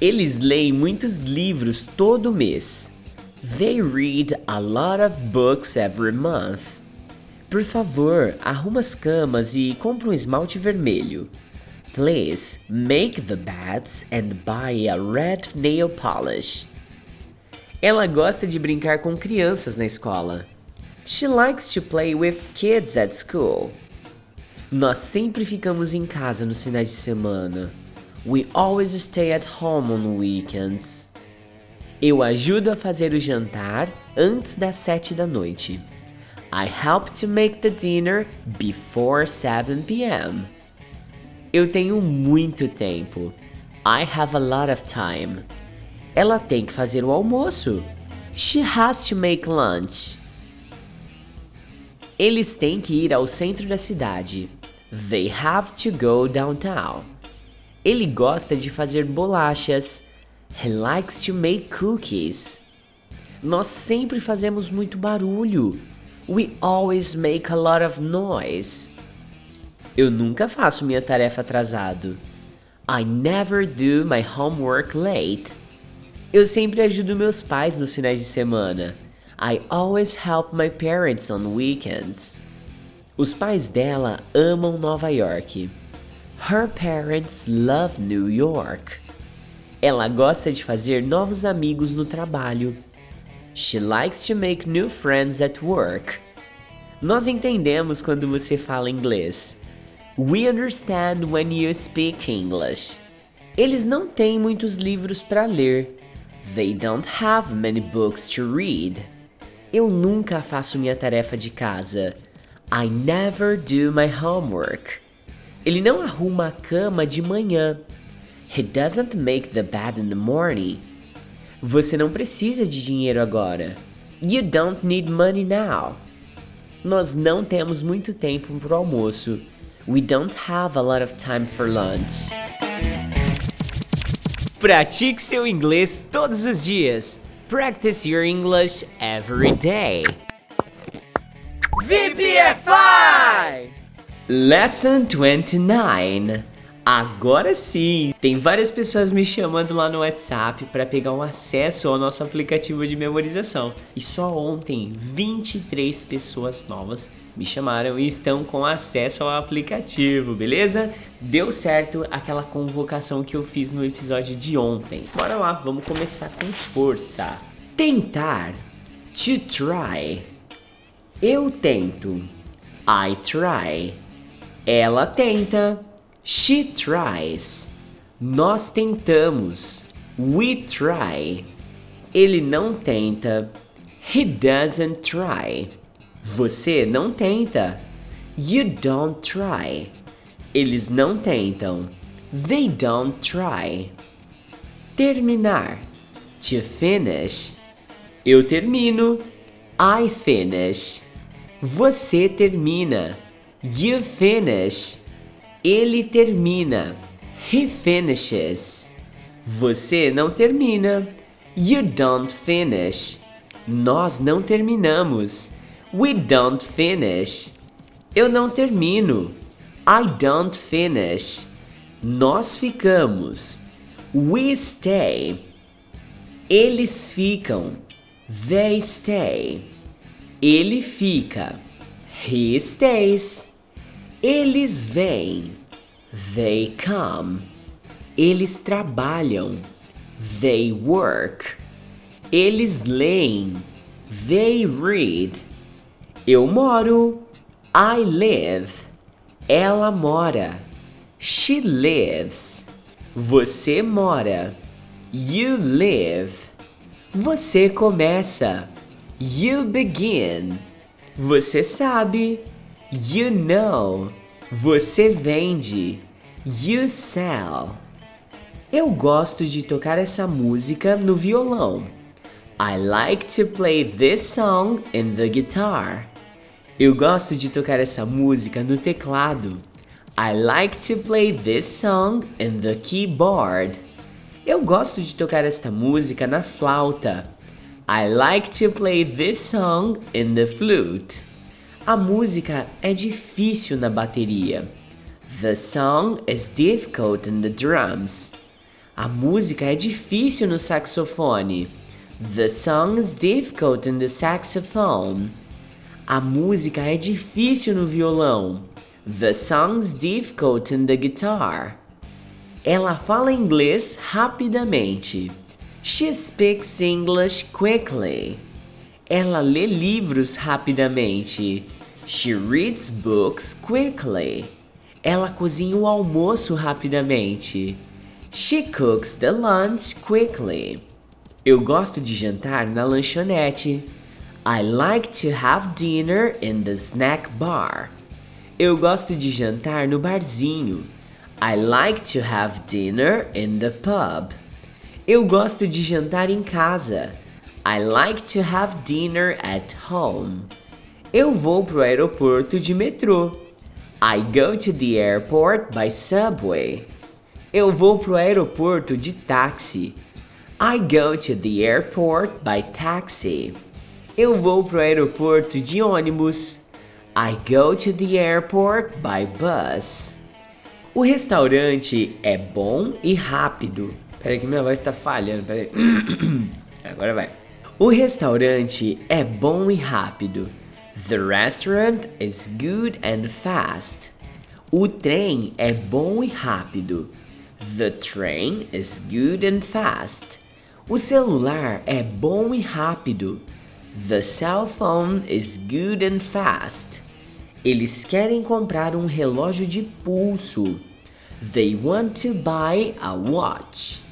Eles leem muitos livros todo mês. They read a lot of books every month. Por favor, arruma as camas e compra um esmalte vermelho. Please make the beds and buy a red nail polish. Ela gosta de brincar com crianças na escola. She likes to play with kids at school. Nós sempre ficamos em casa nos finais de semana. We always stay at home on weekends. Eu ajudo a fazer o jantar antes das sete da noite. I help to make the dinner before 7 p.m. Eu tenho muito tempo. I have a lot of time. Ela tem que fazer o almoço. She has to make lunch. Eles têm que ir ao centro da cidade. They have to go downtown. Ele gosta de fazer bolachas. He likes to make cookies. Nós sempre fazemos muito barulho. We always make a lot of noise. Eu nunca faço minha tarefa atrasado. I never do my homework late. Eu sempre ajudo meus pais nos finais de semana. I always help my parents on weekends. Os pais dela amam Nova York. Her parents love New York. Ela gosta de fazer novos amigos no trabalho. She likes to make new friends at work. Nós entendemos quando você fala inglês. We understand when you speak English. Eles não têm muitos livros para ler. They don't have many books to read. Eu nunca faço minha tarefa de casa. I never do my homework. Ele não arruma a cama de manhã. He doesn't make the bed in the morning. Você não precisa de dinheiro agora. You don't need money now. Nós não temos muito tempo para o almoço. We don't have a lot of time for lunch. Pratique seu inglês todos os dias. Practice your English every day. VPFI! Lesson 29. Agora sim! Tem várias pessoas me chamando lá no WhatsApp para pegar um acesso ao nosso aplicativo de memorização. E só ontem 23 pessoas novas me chamaram e estão com acesso ao aplicativo, beleza? Deu certo aquela convocação que eu fiz no episódio de ontem. Bora lá, vamos começar com força. Tentar. To try. Eu tento. I try. Ela tenta. She tries. Nós tentamos. We try. Ele não tenta. He doesn't try. Você não tenta. You don't try. Eles não tentam. They don't try. Terminar. To finish. Eu termino. I finish. Você termina. You finish. Ele termina. He finishes. Você não termina. You don't finish. Nós não terminamos. We don't finish. Eu não termino. I don't finish. Nós ficamos. We stay. Eles ficam. They stay. Ele fica. He stays. Eles vêm. They come. Eles trabalham. They work. Eles leem. They read. Eu moro. I live. Ela mora. She lives. Você mora. You live. Você começa. You begin. Você sabe. You know. Você vende. You sell. Eu gosto de tocar essa música no violão. I like to play this song in the guitar. Eu gosto de tocar essa música no teclado. I like to play this song in the keyboard. Eu gosto de tocar esta música na flauta. I like to play this song in the flute. A música é difícil na bateria. The song is difficult in the drums. A música é difícil no saxofone. The song is difficult in the saxophone. A música é difícil no violão. The song is difficult in the guitar. Ela fala inglês rapidamente. She speaks English quickly. Ela lê livros rapidamente. She reads books quickly. Ela cozinha o almoço rapidamente. She cooks the lunch quickly. Eu gosto de jantar na lanchonete. I like to have dinner in the snack bar. Eu gosto de jantar no barzinho. I like to have dinner in the pub. Eu gosto de jantar em casa. I like to have dinner at home. Eu vou pro aeroporto de metrô. I go to the airport by subway. Eu vou pro aeroporto de táxi. I go to the airport by taxi. Eu vou pro aeroporto de ônibus. I go to the airport by bus. O restaurante é bom e rápido. Peraí que minha voz tá falhando, peraí. Agora vai. O restaurante é bom e rápido. The restaurant is good and fast. O trem é bom e rápido. The train is good and fast. O celular é bom e rápido. The cell phone is good and fast. Eles querem comprar um relógio de pulso. They want to buy a watch.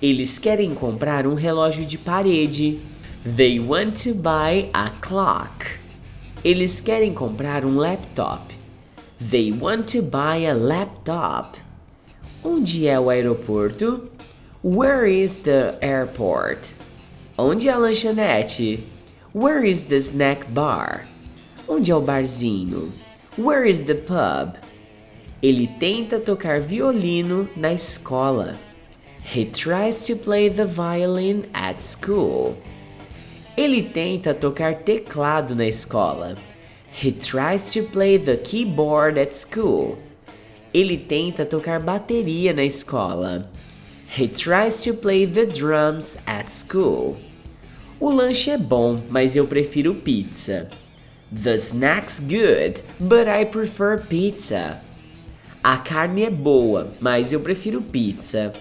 Eles querem comprar um relógio de parede. They want to buy a clock. Eles querem comprar um laptop. They want to buy a laptop. Onde é o aeroporto? Where is the airport? Onde é a lanchonete? Where is the snack bar? Onde é o barzinho? Where is the pub? Ele tenta tocar violino na escola. He tries to play the violin at school. Ele tenta tocar teclado na escola. He tries to play the keyboard at school. Ele tenta tocar bateria na escola. He tries to play the drums at school. O lanche é bom, mas eu prefiro pizza. The snack's good, but I prefer pizza. A carne é boa, mas eu prefiro pizza.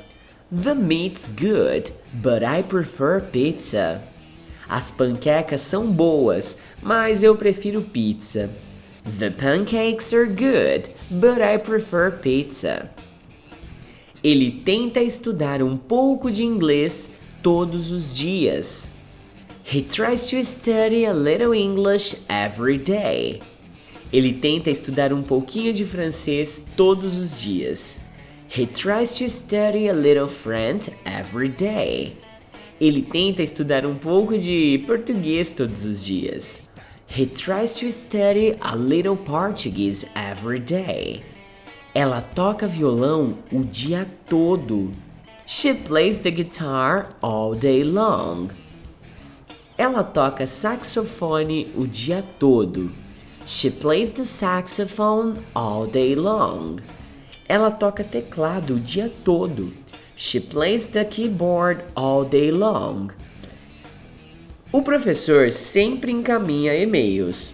The meat's good, but I prefer pizza. As panquecas são boas, mas eu prefiro pizza. The pancakes are good, but I prefer pizza. Ele tenta estudar um pouco de inglês todos os dias. He tries to study a little English every day. Ele tenta estudar um pouquinho de francês todos os dias. He tries to study a little French every day. Ele tenta estudar um pouco de português todos os dias. He tries to study a little Portuguese every day. Ela toca violão o dia todo. She plays the guitar all day long. Ela toca saxofone o dia todo. She plays the saxophone all day long. Ela toca teclado o dia todo. She plays the keyboard all day long. O professor sempre encaminha e-mails.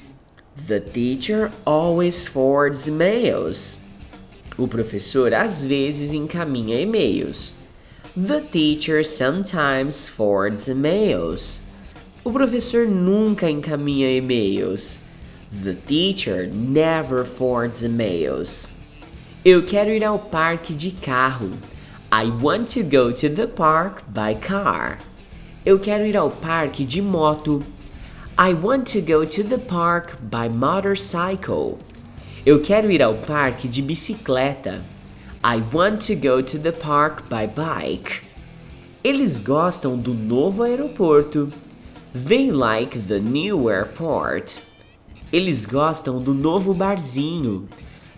The teacher always forwards emails. O professor às vezes encaminha e-mails. The teacher sometimes forwards emails. O professor nunca encaminha e-mails. The teacher never forwards emails. Eu quero ir ao parque de carro. I want to go to the park by car. Eu quero ir ao parque de moto. I want to go to the park by motorcycle. Eu quero ir ao parque de bicicleta. I want to go to the park by bike. Eles gostam do novo aeroporto. They like the new airport. Eles gostam do novo barzinho.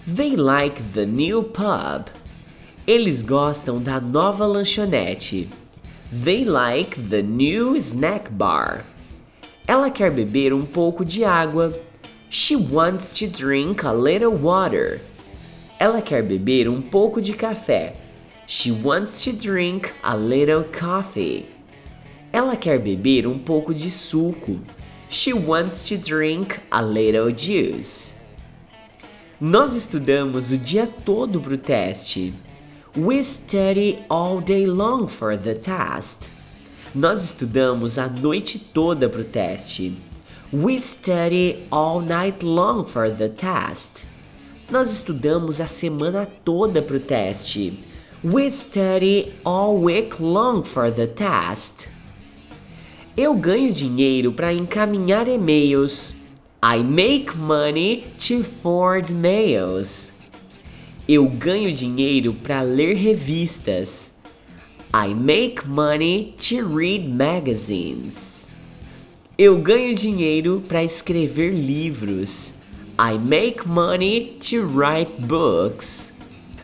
They like the new pub. Eles gostam da nova lanchonete. They like the new snack bar. Ela quer beber um pouco de água. She wants to drink a little water. Ela quer beber um pouco de café. She wants to drink a little coffee. Ela quer beber um pouco de suco. She wants to drink a little juice. Nós estudamos o dia todo para o teste. We study all day long for the test. Nós estudamos a noite toda para o teste. We study all night long for the test. Nós estudamos a semana toda para o teste. We study all week long for the test. Eu ganho dinheiro para encaminhar e-mails. I make money to forward mails. Eu ganho dinheiro para ler revistas. I make money to read magazines. Eu ganho dinheiro para escrever livros. I make money to write books.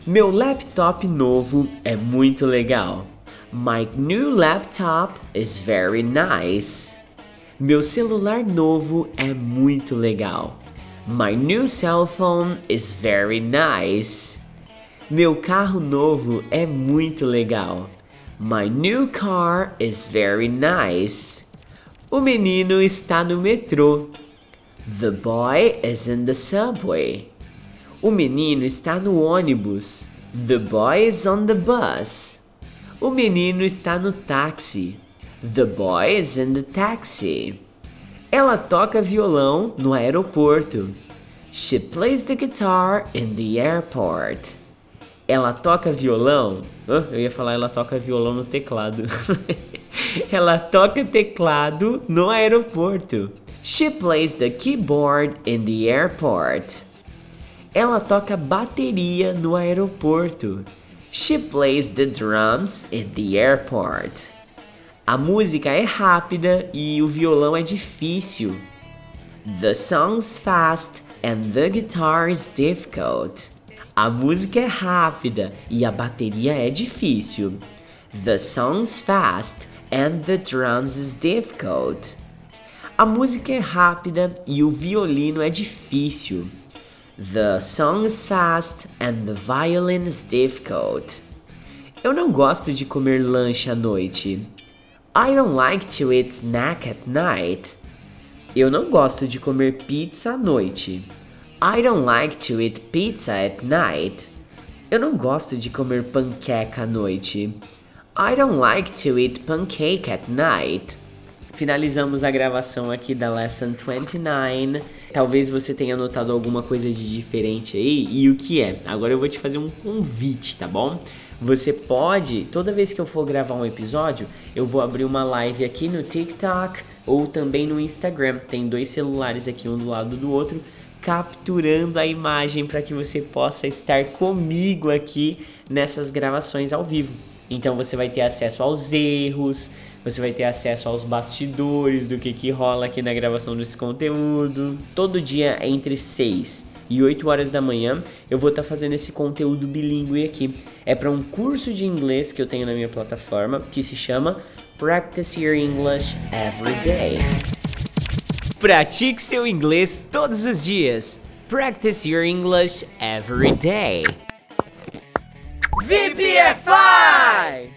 Meu laptop novo é muito legal. My new laptop is very nice. Meu celular novo é muito legal. My new cell phone is very nice. Meu carro novo é muito legal. My new car is very nice. O menino está no metrô. The boy is in the subway. O menino está no ônibus. The boy is on the bus. O menino está no táxi. The boy is in the taxi. Ela toca violão no aeroporto. She plays the guitar in the airport. Ela toca violão. Oh, eu ia falar ela toca violão no teclado. ela toca teclado no aeroporto. She plays the keyboard in the airport. Ela toca bateria no aeroporto. She plays the drums at the airport. A música é rápida e o violão é difícil. The song's fast and the guitar is difficult. A música é rápida e a bateria é difícil. The song's fast and the drums is difficult. A música é rápida e o violino é difícil. The song is fast and the violin is difficult. Eu não gosto de comer lanche à noite. I don't like to eat snack at night. Eu não gosto de comer pizza à noite. I don't like to eat pizza at night. Eu não gosto de comer panqueca à noite. I don't like to eat pancake at night. Finalizamos a gravação aqui da Lesson 29. Talvez você tenha notado alguma coisa de diferente aí. E o que é? Agora eu vou te fazer um convite, tá bom? Você pode, toda vez que eu for gravar um episódio, eu vou abrir uma live aqui no TikTok ou também no Instagram. Tem dois celulares aqui um do lado do outro, capturando a imagem para que você possa estar comigo aqui nessas gravações ao vivo. Então você vai ter acesso aos erros, você vai ter acesso aos bastidores do que, que rola aqui na gravação desse conteúdo. Todo dia entre 6 e 8 horas da manhã eu vou estar tá fazendo esse conteúdo bilíngue aqui. É para um curso de inglês que eu tenho na minha plataforma que se chama Practice Your English Every Day. Pratique seu inglês todos os dias. Practice your English every day. VPFI!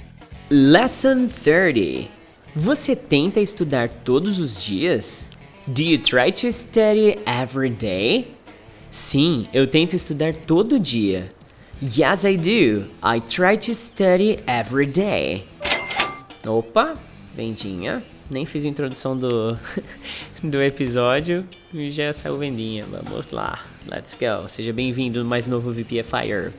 Lesson 30. Você tenta estudar todos os dias? Do you try to study every day? Sim, eu tento estudar todo dia. Yes, I do. I try to study every day. Opa, vendinha. Nem fiz a introdução do, do episódio e já saiu vendinha. Vamos lá. Let's go. Seja bem-vindo mais novo VPFire.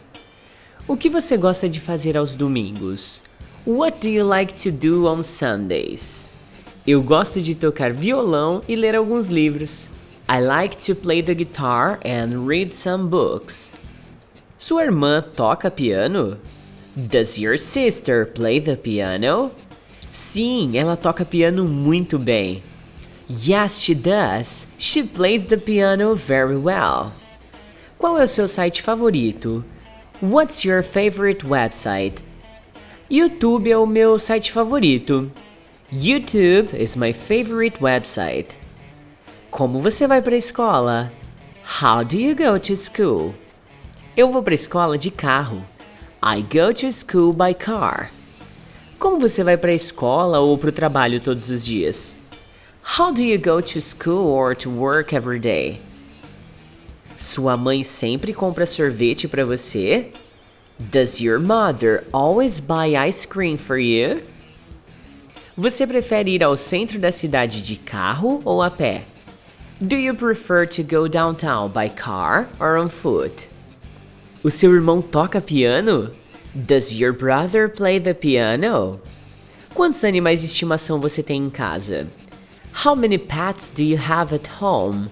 O que você gosta de fazer aos domingos? What do you like to do on Sundays? Eu gosto de tocar violão e ler alguns livros. I like to play the guitar and read some books. Sua irmã toca piano? Does your sister play the piano? Sim, ela toca piano muito bem. Yes, she does. She plays the piano very well. Qual é o seu site favorito? What's your favorite website? YouTube é o meu site favorito. YouTube is my favorite website. Como você vai para a escola? How do you go to school? Eu vou para a escola de carro. I go to school by car. Como você vai para a escola ou para o trabalho todos os dias? How do you go to school or to work every day? Sua mãe sempre compra sorvete para você? Does your mother always buy ice cream for you? Você prefere ir ao centro da cidade de carro ou a pé? Do you prefer to go downtown by car or on foot? O seu irmão toca piano? Does your brother play the piano? Quantos animais de estimação você tem em casa? How many pets do you have at home?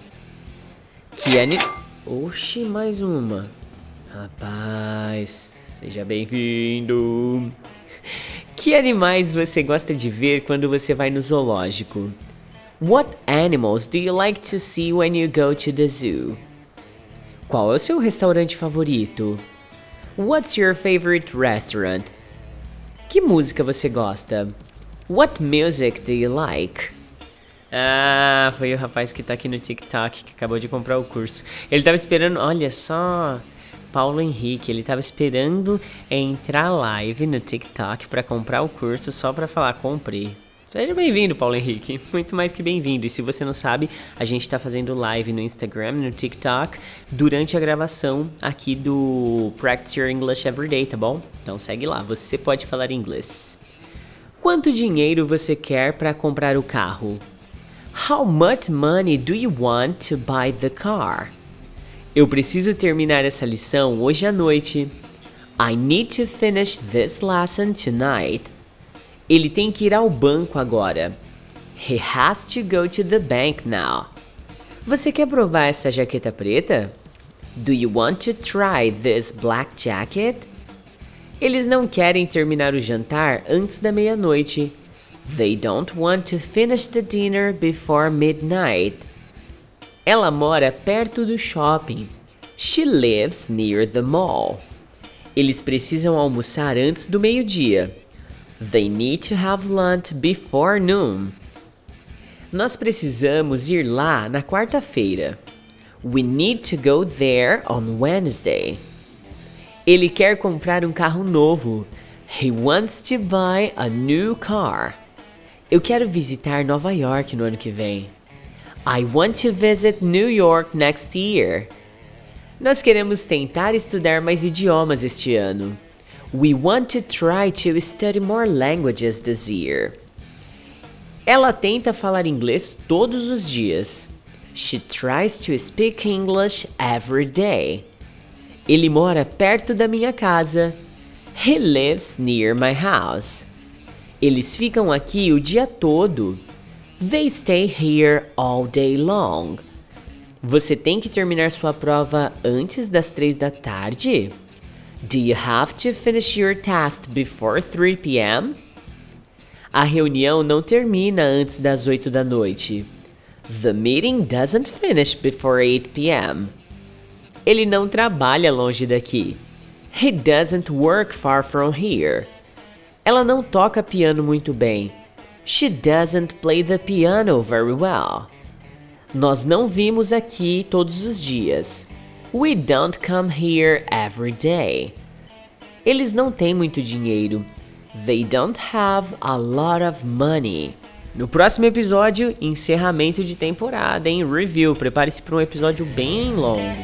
Que ani... Oxi, mais uma. Rapaz, seja bem-vindo. Que animais você gosta de ver quando você vai no zoológico? What animals do you like to see when you go to the zoo? Qual é o seu restaurante favorito? What's your favorite restaurant? Que música você gosta? What music do you like? Ah, foi o rapaz que tá aqui no TikTok que acabou de comprar o curso. Ele tava esperando, olha só, Paulo Henrique, ele tava esperando entrar live no TikTok para comprar o curso só para falar comprei. Seja bem-vindo, Paulo Henrique. Muito mais que bem-vindo. E se você não sabe, a gente está fazendo live no Instagram, no TikTok, durante a gravação aqui do Practice Your English Everyday, tá bom? Então segue lá, você pode falar inglês. Quanto dinheiro você quer para comprar o carro? How much money do you want to buy the car? Eu preciso terminar essa lição hoje à noite. I need to finish this lesson tonight. Ele tem que ir ao banco agora. He has to go to the bank now. Você quer provar essa jaqueta preta? Do you want to try this black jacket? Eles não querem terminar o jantar antes da meia-noite. They don't want to finish the dinner before midnight. Ela mora perto do shopping. She lives near the mall. Eles precisam almoçar antes do meio-dia. They need to have lunch before noon. Nós precisamos ir lá na quarta-feira. We need to go there on Wednesday. Ele quer comprar um carro novo. He wants to buy a new car. Eu quero visitar Nova York no ano que vem. I want to visit New York next year. Nós queremos tentar estudar mais idiomas este ano. We want to try to study more languages this year. Ela tenta falar inglês todos os dias. She tries to speak English every day. Ele mora perto da minha casa. He lives near my house. Eles ficam aqui o dia todo. They stay here all day long. Você tem que terminar sua prova antes das três da tarde? Do you have to finish your task before 3 p.m.? A reunião não termina antes das 8 da noite. The meeting doesn't finish before 8 p.m. Ele não trabalha longe daqui. He doesn't work far from here. Ela não toca piano muito bem. She doesn't play the piano very well. Nós não vimos aqui todos os dias. We don't come here every day. Eles não têm muito dinheiro. They don't have a lot of money. No próximo episódio, encerramento de temporada, em review. Prepare-se para um episódio bem longo.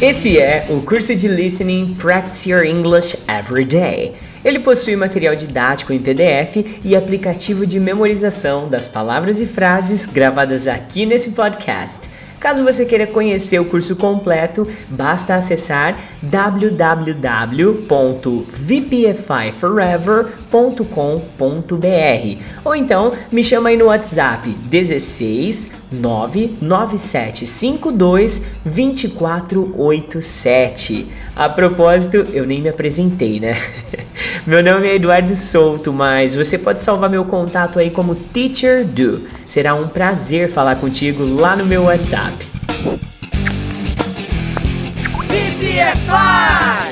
Esse é o curso de Listening Practice Your English Every Day. Ele possui material didático em PDF e aplicativo de memorização das palavras e frases gravadas aqui nesse podcast. Caso você queira conhecer o curso completo, basta acessar www.vpfiforever.com.br ou então me chama aí no WhatsApp 16 99752 2487. A propósito, eu nem me apresentei, né? Meu nome é Eduardo Souto, mas você pode salvar meu contato aí como Teacher Do. Será um prazer falar contigo lá no meu WhatsApp. VPFI!